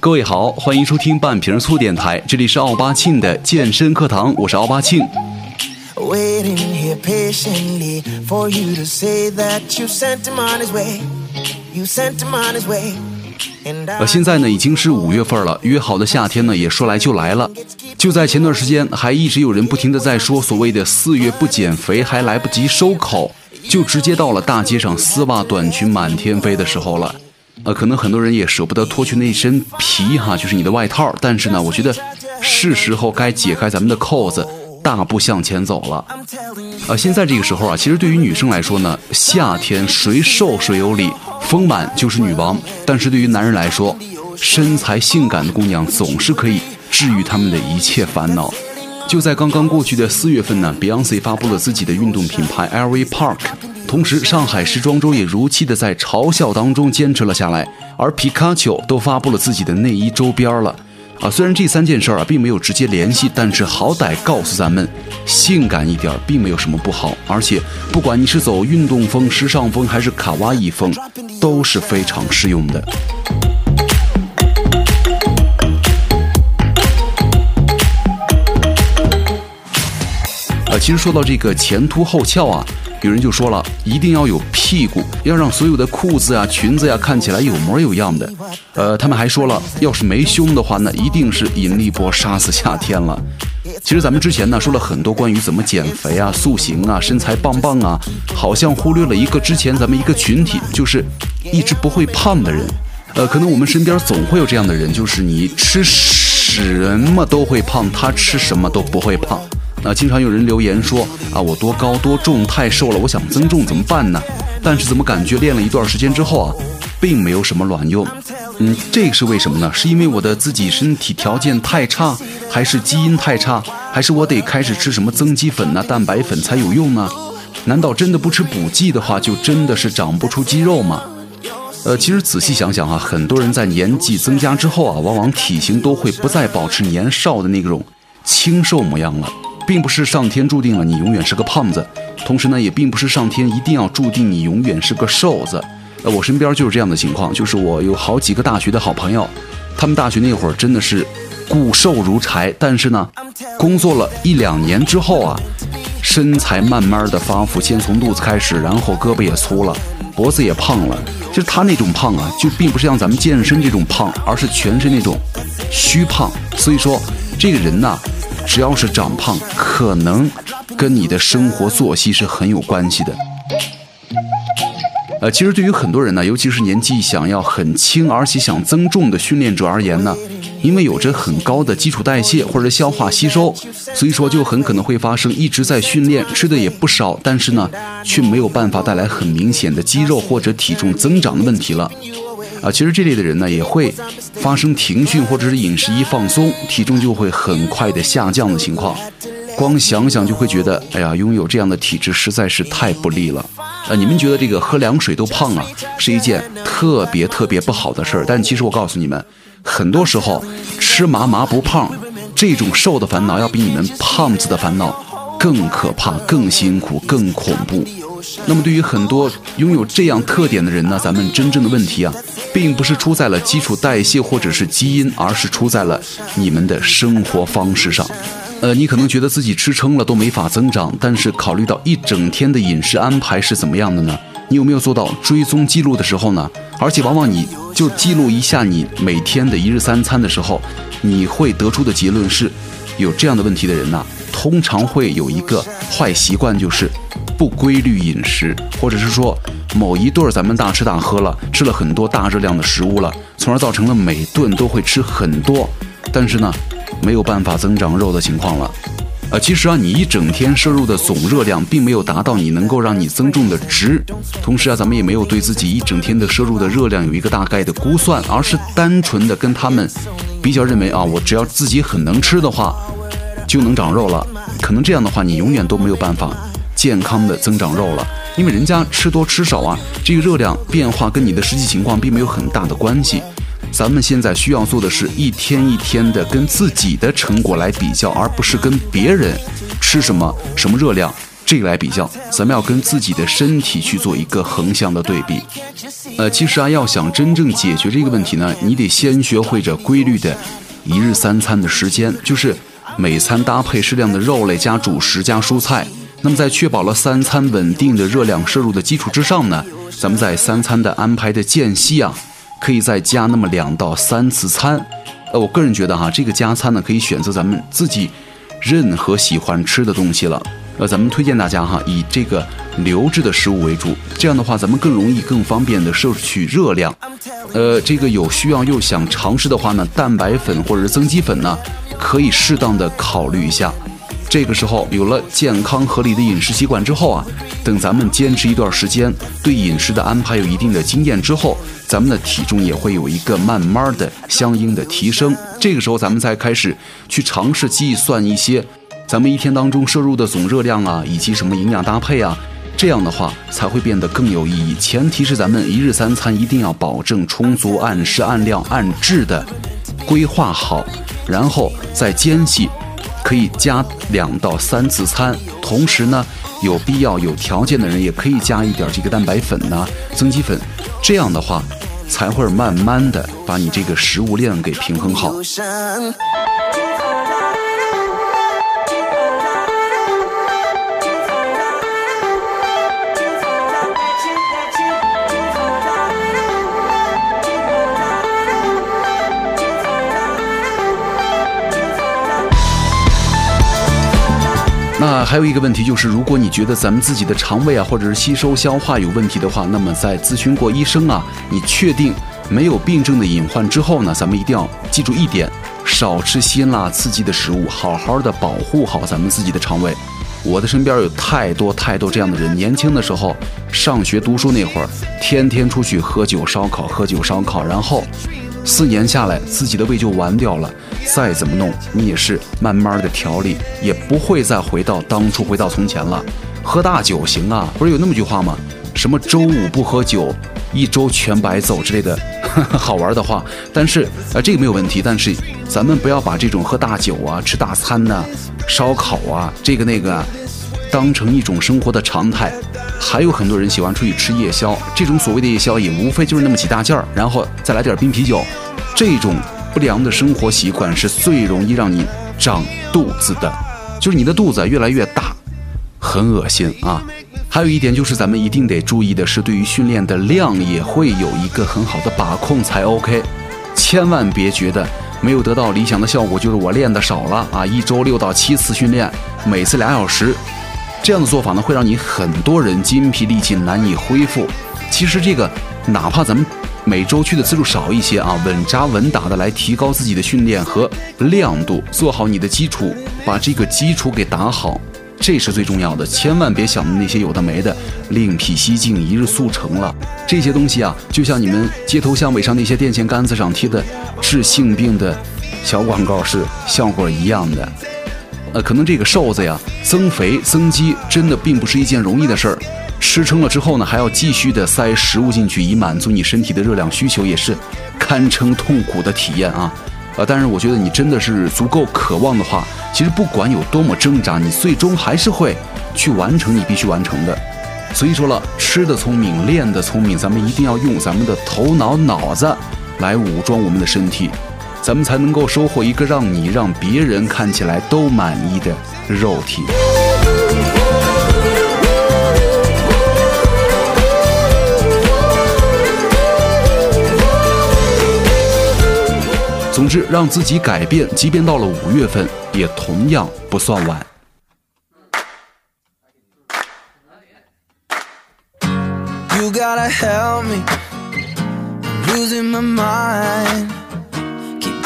各位好，欢迎收听半瓶醋电台，这里是奥巴庆的健身课堂，我是奥巴庆。Waiting here patiently for you to say that you sent him on his way. You sent him on his way. And I 呃，现在呢已经是五月份了，约好的夏天呢也说来就来了。就在前段时间，还一直有人不停的在说所谓的四月不减肥还来不及收口，就直接到了大街上丝袜短裙满天飞的时候了。呃，可能很多人也舍不得脱去那身皮哈，就是你的外套，但是呢，我觉得是时候该解开咱们的扣子，大步向前走了。I'm telling you. 呃，现在这个时候啊，其实对于女生来说呢，夏天谁瘦谁有理，丰满就是女王。但是对于男人来说，身材性感的姑娘总是可以治愈他们的一切烦恼。就在刚刚过去的四月份呢，Beyonce 发布了自己的运动品牌 LV Park，同时上海时装周也如期的在嘲笑当中坚持了下来，而皮卡丘都发布了自己的内衣周边了。啊，虽然这三件事儿啊并没有直接联系，但是好歹告诉咱们，性感一点并没有什么不好，而且不管你是走运动风、时尚风还是卡哇伊风，都是非常适用的。其实说到这个前凸后翘啊，有人就说了，一定要有屁股，要让所有的裤子啊、裙子呀、看起来有模有样的。呃，他们还说了，要是没胸的话，那一定是引力波杀死夏天了。其实咱们之前呢说了很多关于怎么减肥啊、塑形啊、身材棒棒啊，好像忽略了一个之前咱们一个群体，就是一直不会胖的人。呃，可能我们身边总会有这样的人，就是你吃什么都会胖，他吃什么都不会胖。那经常有人留言说啊，我多高多重太瘦了，我想增重怎么办呢？但是怎么感觉练了一段时间之后啊，并没有什么卵用。嗯，这个是为什么呢？是因为我的自己身体条件太差，还是基因太差，还是我得开始吃什么增肌粉呐、蛋白粉才有用呢？难道真的不吃补剂的话，就真的是长不出肌肉吗？呃，其实仔细想想啊，很多人在年纪增加之后啊，往往体型都会不再保持年少的那种清瘦模样了，并不是上天注定了你永远是个胖子，同时呢，也并不是上天一定要注定你永远是个瘦子。呃，我身边就是这样的情况，就是我有好几个大学的好朋友，他们大学那会儿真的是骨瘦如柴，但是呢，工作了一两年之后啊，身材慢慢的发福，先从肚子开始，然后胳膊也粗了，脖子也胖了。就是他那种胖啊，就并不是像咱们健身这种胖，而是全是那种虚胖。所以说，这个人呐，只要是长胖，可能跟你的生活作息是很有关系的。呃，其实对于很多人呢，尤其是年纪想要很轻而且想增重的训练者而言呢，因为有着很高的基础代谢或者消化吸收，所以说就很可能会发生一直在训练，吃的也不少，但是呢，却没有办法带来很明显的肌肉或者体重增长的问题了。啊，其实这类的人呢，也会发生停训或者是饮食一放松，体重就会很快的下降的情况。光想想就会觉得，哎呀，拥有这样的体质实在是太不利了。呃，你们觉得这个喝凉水都胖啊，是一件特别特别不好的事儿。但其实我告诉你们，很多时候吃麻麻不胖，这种瘦的烦恼要比你们胖子的烦恼更可怕、更辛苦、更恐怖。那么对于很多拥有这样特点的人呢，咱们真正的问题啊，并不是出在了基础代谢或者是基因，而是出在了你们的生活方式上。呃，你可能觉得自己吃撑了都没法增长，但是考虑到一整天的饮食安排是怎么样的呢？你有没有做到追踪记录的时候呢？而且往往你就记录一下你每天的一日三餐的时候，你会得出的结论是，有这样的问题的人呐、通常会有一个坏习惯，就是不规律饮食，或者是说某一顿咱们大吃大喝了，吃了很多大热量的食物了，从而造成了每顿都会吃很多，但是呢，没有办法增长肉的情况了。呃，其实啊，你一整天摄入的总热量并没有达到你能够让你增重的值，同时啊，咱们也没有对自己一整天的摄入的热量有一个大概的估算，而是单纯的跟他们比较，认为啊，我只要自己很能吃的话，就能长肉了。可能这样的话，你永远都没有办法健康的增长肉了，因为人家吃多吃少啊，这个热量变化跟你的实际情况并没有很大的关系。咱们现在需要做的是一天一天的跟自己的成果来比较，而不是跟别人吃什么什么热量这个来比较，咱们要跟自己的身体去做一个横向的对比。呃，其实啊，要想真正解决这个问题呢，你得先学会着规律的一日三餐的时间，就是每餐搭配适量的肉类加主食加蔬菜。那么在确保了三餐稳定的热量摄入的基础之上呢，咱们在三餐的安排的间隙啊，可以再加那么两到三次餐。呃，我个人觉得哈，这个加餐呢，可以选择咱们自己任何喜欢吃的东西了。呃，咱们推荐大家哈，以这个流质的食物为主，这样的话咱们更容易、更方便的摄取热量。呃，这个有需要又想尝试的话呢，蛋白粉或者是增肌粉呢，可以适当的考虑一下。这个时候有了健康合理的饮食习惯之后啊，等咱们坚持一段时间，对饮食的安排有一定的经验之后，咱们的体重也会有一个慢慢的相应的提升。这个时候咱们再开始去尝试计算一些咱们一天当中摄入的总热量啊，以及什么营养搭配啊，这样的话才会变得更有意义。前提是咱们一日三餐一定要保证充足、按时、按量、按质的规划好，然后再间隙。可以加两到三次餐，同时呢，有必要有条件的人也可以加一点这个蛋白粉呐、增肌粉，这样的话才会慢慢的把你这个食物量给平衡好。那还有一个问题就是，如果你觉得咱们自己的肠胃啊，或者是吸收消化有问题的话，那么在咨询过医生啊，你确定没有病症的隐患之后呢，咱们一定要记住一点：少吃辛辣刺激的食物，好好的保护好咱们自己的肠胃。我的身边有太多太多这样的人，年轻的时候上学读书那会儿，天天出去喝酒烧烤，喝酒烧烤，然后。四年下来，自己的胃就完掉了。再怎么弄，你也是慢慢的调理，也不会再回到当初，回到从前了。喝大酒行啊，不是有那么句话吗？什么周五不喝酒，一周全白走之类的，好玩的话。但是呃，这个没有问题。但是咱们不要把这种喝大酒啊、吃大餐呐、烧烤啊，这个那个，当成一种生活的常态。还有很多人喜欢出去吃夜宵，这种所谓的夜宵也无非就是那么几大件儿，然后再来点冰啤酒。这种不良的生活习惯是最容易让你长肚子的，就是你的肚子越来越大，很恶心啊。还有一点就是咱们一定得注意的是，对于训练的量也会有一个很好的把控才 OK。千万别觉得没有得到理想的效果，就是我练的少了啊。一周六到七次训练，每次俩小时。这样的做法呢，会让你很多人筋疲力尽，难以恢复。其实这个，哪怕咱们每周去的次数少一些啊，稳扎稳打的来提高自己的训练和亮度，做好你的基础，把这个基础给打好，这是最重要的。千万别想那些有的没的，另辟蹊径，一日速成了。这些东西啊，就像你们街头巷尾上那些电线杆子上贴的治性病的小广告是效果一样的。呃，可能这个瘦子呀，增肥增肌真的并不是一件容易的事儿。吃撑了之后呢，还要继续的塞食物进去，以满足你身体的热量需求，也是堪称痛苦的体验啊。呃，但是我觉得你真的是足够渴望的话，其实不管有多么挣扎，你最终还是会去完成你必须完成的。所以说了，吃的聪明，练的聪明，咱们一定要用咱们的头脑脑子来武装我们的身体。咱们才能够收获一个让你让别人看起来都满意的肉体。总之，让自己改变，即便到了五月份，也同样不算晚。You gotta help me, losing my mind.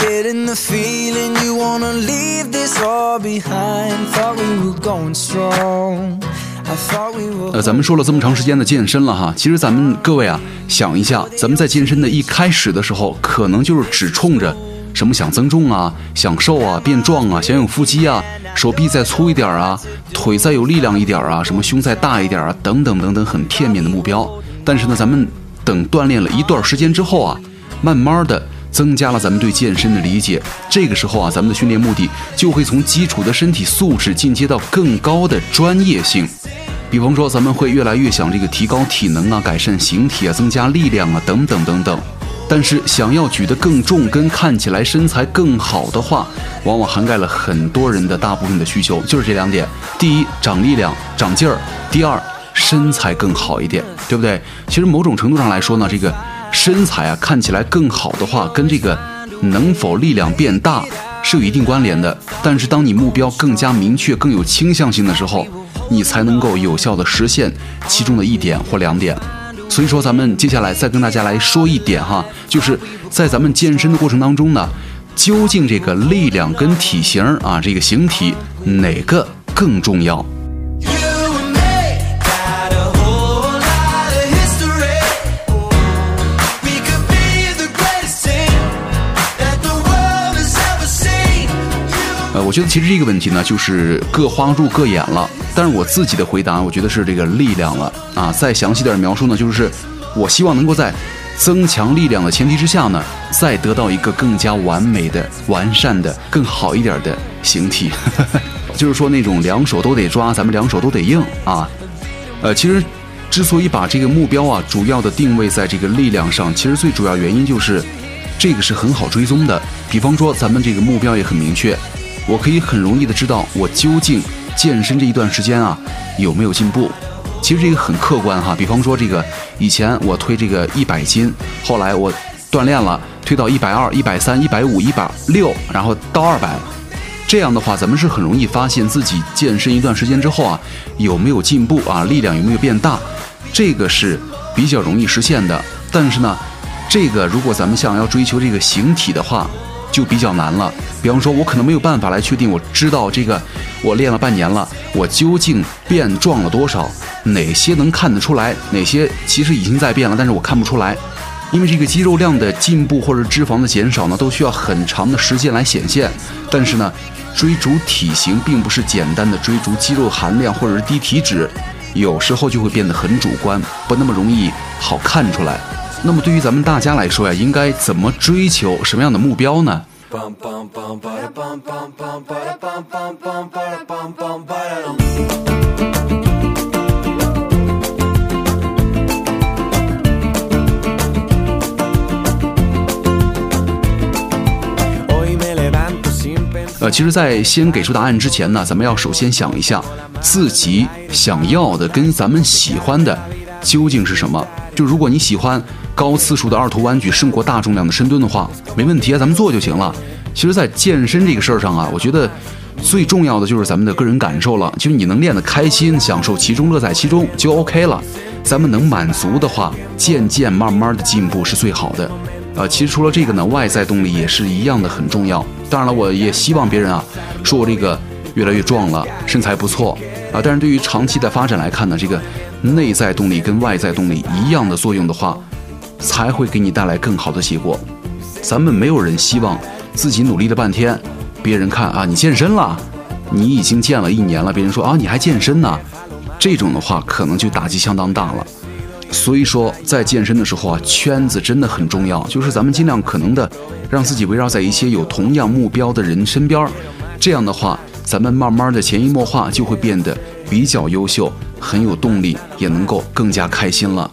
Getting the feeling you wanna leave this all behind. Thought we were going strong. 呃，咱们说了这么长时间的健身了哈，其实咱们各位啊，想一下，咱们在健身的一开始的时候，可能就是只冲着什么想增重啊、想瘦啊、变壮啊、想有腹肌啊、手臂再粗一点啊、腿再有力量一点啊、什么胸再大一点啊，等等等等，很片面的目标。但是呢，咱们等锻炼了一段时间之后啊，慢慢的。增加了咱们对健身的理解。这个时候啊，咱们的训练目的就会从基础的身体素质进阶到更高的专业性。比方说，咱们会越来越想这个提高体能啊，改善形体啊，增加力量啊，等等等等。但是想要举得更重，跟看起来身材更好的话，往往涵盖了很多人的大部分的需求，就是这两点：第一，长力量、长劲儿；第二，身材更好一点，对不对？其实某种程度上来说呢，这个身材啊看起来更好的话，跟这个能否力量变大是有一定关联的。但是当你目标更加明确、更有倾向性的时候，你才能够有效的实现其中的一点或两点。所以说，咱们接下来再跟大家来说一点哈，就是在咱们健身的过程当中呢，究竟这个力量跟体型啊，这个形体哪个更重要？我觉得其实这个问题呢，就是各花入各眼了。但是我自己的回答，我觉得是这个力量了啊。再详细点描述呢，就是我希望能够在增强力量的前提之下呢，再得到一个更加完美的、完善的、更好一点的形体。就是说那种两手都得抓，咱们两手都得硬啊。呃，其实之所以把这个目标啊，主要的定位在这个力量上，其实最主要原因就是这个是很好追踪的。比方说咱们这个目标也很明确，我可以很容易的知道我究竟。健身这一段时间啊，有没有进步？其实这个很客观哈。比方说，这个以前我推这个一百斤，后来我锻炼了，推到一百二、一百三、一百五、一百六，然后到二百。这样的话，咱们是很容易发现自己健身一段时间之后啊，有没有进步啊，力量有没有变大，这个是比较容易实现的。但是呢，这个如果咱们想要追求这个形体的话，就比较难了。比方说，我可能没有办法来确定，我知道这个。我练了半年了，我究竟变壮了多少？哪些能看得出来？哪些其实已经在变了，但是我看不出来？因为这个肌肉量的进步或者脂肪的减少呢，都需要很长的时间来显现。但是呢，追逐体型并不是简单的追逐肌肉含量或者是低体脂，有时候就会变得很主观，不那么容易好看出来。那么对于咱们大家来说呀，应该怎么追求什么样的目标呢？呃，其实，在先给出答案之前呢，咱们要首先想一下自己想要的跟咱们喜欢的究竟是什么。就如果你喜欢。高次数的二头弯举胜过大重量的深蹲的话，没问题啊，咱们做就行了。其实，在健身这个事儿上啊，我觉得最重要的就是咱们的个人感受了。就是你能练得开心，享受其中，乐在其中就 OK 了。咱们能满足的话，渐渐慢慢的进步是最好的。呃，其实除了这个呢，外在动力也是一样的很重要。当然了，我也希望别人啊，说我这个越来越壮了，身材不错啊。但是对于长期的发展来看呢，这个内在动力跟外在动力一样的作用的话。才会给你带来更好的结果。咱们没有人希望自己努力了半天，别人看啊，你健身了，你已经健了一年了，别人说啊，你还健身呢，这种的话可能就打击相当大了。所以说，在健身的时候啊，圈子真的很重要，就是咱们尽量可能的让自己围绕在一些有同样目标的人身边，这样的话，咱们慢慢的潜移默化就会变得比较优秀，很有动力，也能够更加开心了。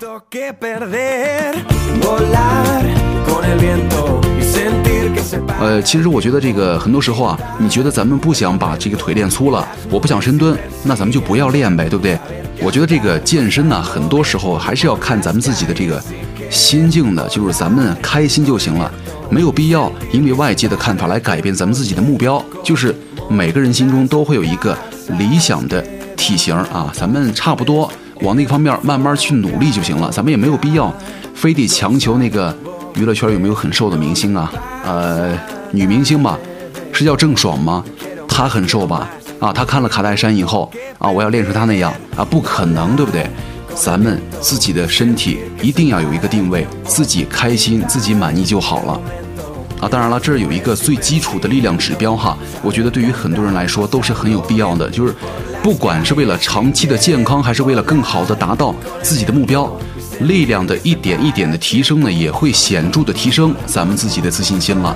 呃，其实我觉得这个很多时候啊，你觉得咱们不想把这个腿练粗了，我不想深蹲，那咱们就不要练呗，对不对？我觉得这个健身呢，很多时候还是要看咱们自己的这个心境的，就是咱们开心就行了，没有必要因为外界的看法来改变咱们自己的目标。就是每个人心中都会有一个理想的体型啊，咱们差不多。往那方面慢慢去努力就行了，咱们也没有必要非得强求那个娱乐圈有没有很瘦的明星啊？呃，女明星吧，是叫郑爽吗？她很瘦吧？啊，她看了卡戴珊以后啊，我要练成她那样啊，不可能，对不对？咱们自己的身体一定要有一个定位，自己开心、自己满意就好了。啊，当然了，这儿有一个最基础的力量指标哈，我觉得对于很多人来说都是很有必要的，就是不管是为了长期的健康，还是为了更好的达到自己的目标，力量的一点一点的提升呢，也会显著的提升咱们自己的自信心了。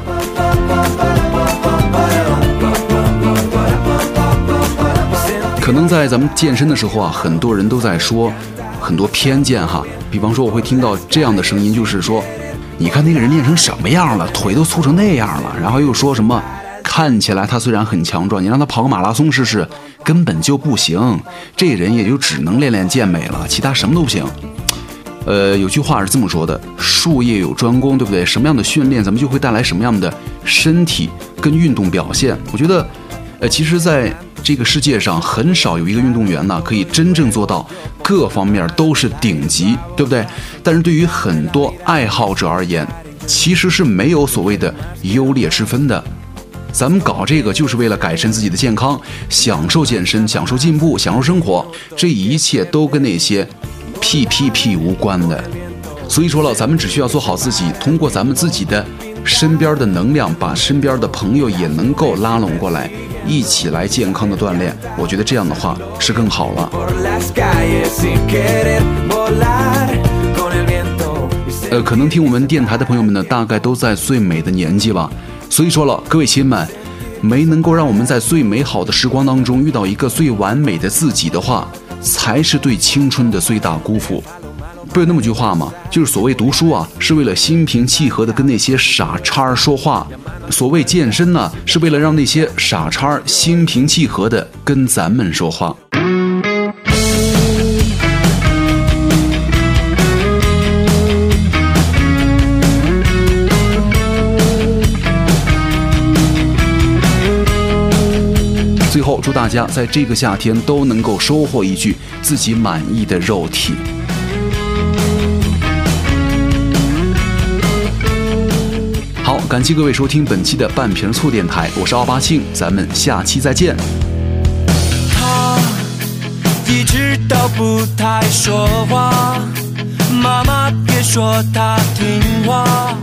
可能在咱们健身的时候啊，很多人都在说很多偏见哈。比方说，我会听到这样的声音，就是说，你看那个人练成什么样了，腿都粗成那样了。然后又说什么，看起来他虽然很强壮，你让他跑个马拉松试试，根本就不行。这人也就只能练练健美了，其他什么都不行。呃，有句话是这么说的：术业有专攻，对不对？什么样的训练，咱们就会带来什么样的身体跟运动表现。我觉得，呃，其实，在这个世界上很少有一个运动员呢，可以真正做到各方面都是顶级，对不对？但是对于很多爱好者而言，其实是没有所谓的优劣之分的。咱们搞这个就是为了改善自己的健康，享受健身，享受进步，享受生活，这一切都跟那些屁屁屁无关的。所以说了，咱们只需要做好自己，通过咱们自己的身边的能量，把身边的朋友也能够拉拢过来。一起来健康的锻炼，我觉得这样的话是更好了。呃，可能听我们电台的朋友们呢，大概都在最美的年纪吧。所以说了，各位亲们，没能够让我们在最美好的时光当中遇到一个最完美的自己的话，才是对青春的最大辜负。不有那么句话吗？就是所谓读书啊，是为了心平气和的跟那些傻叉说话；所谓健身呢，是为了让那些傻叉心平气和的跟咱们说话。最后，祝大家在这个夏天都能够收获一具自己满意的肉体。感谢各位收听本期的半瓶醋电台，我是奥巴庆，咱们下期再见。他一直都不太说话，妈妈别说他听话，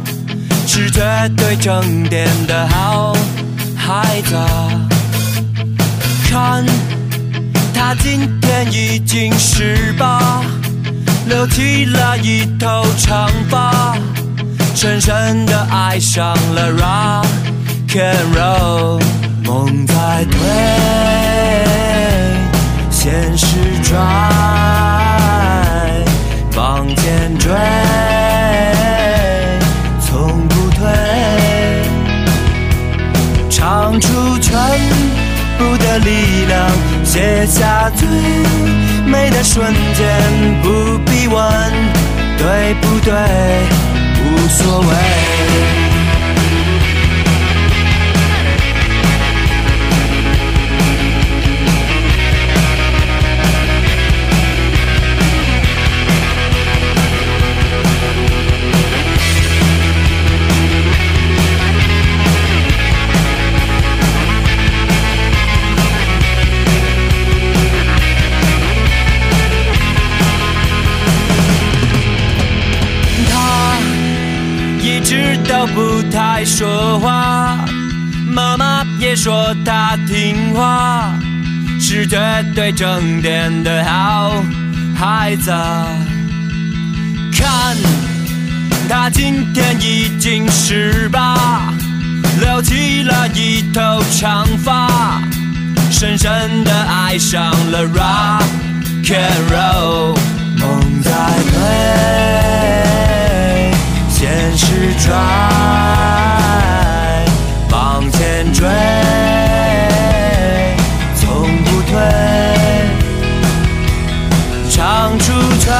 是绝对正点的好孩子。看他今天已经十八，留起了一头长发。深深的爱上了 rock and roll，梦在推，现实拽，往前追，从不退，唱出全部的力量，写下最美的瞬间，不必问对不对。无所谓。说话，妈妈也说他听话，是绝对正点的好孩子。看，他今天已经十八，留起了一头长发，深深的爱上了 rock and roll，梦在飞，现实转。前追，从不退，唱出全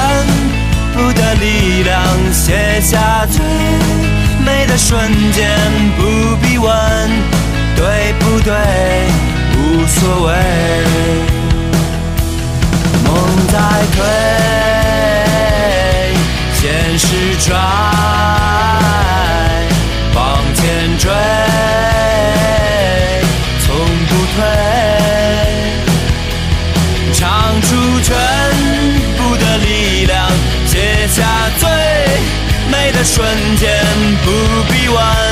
部的力量，写下最美的瞬间，不必问对不对，无所谓。梦在推，现实抓。瞬间不必问。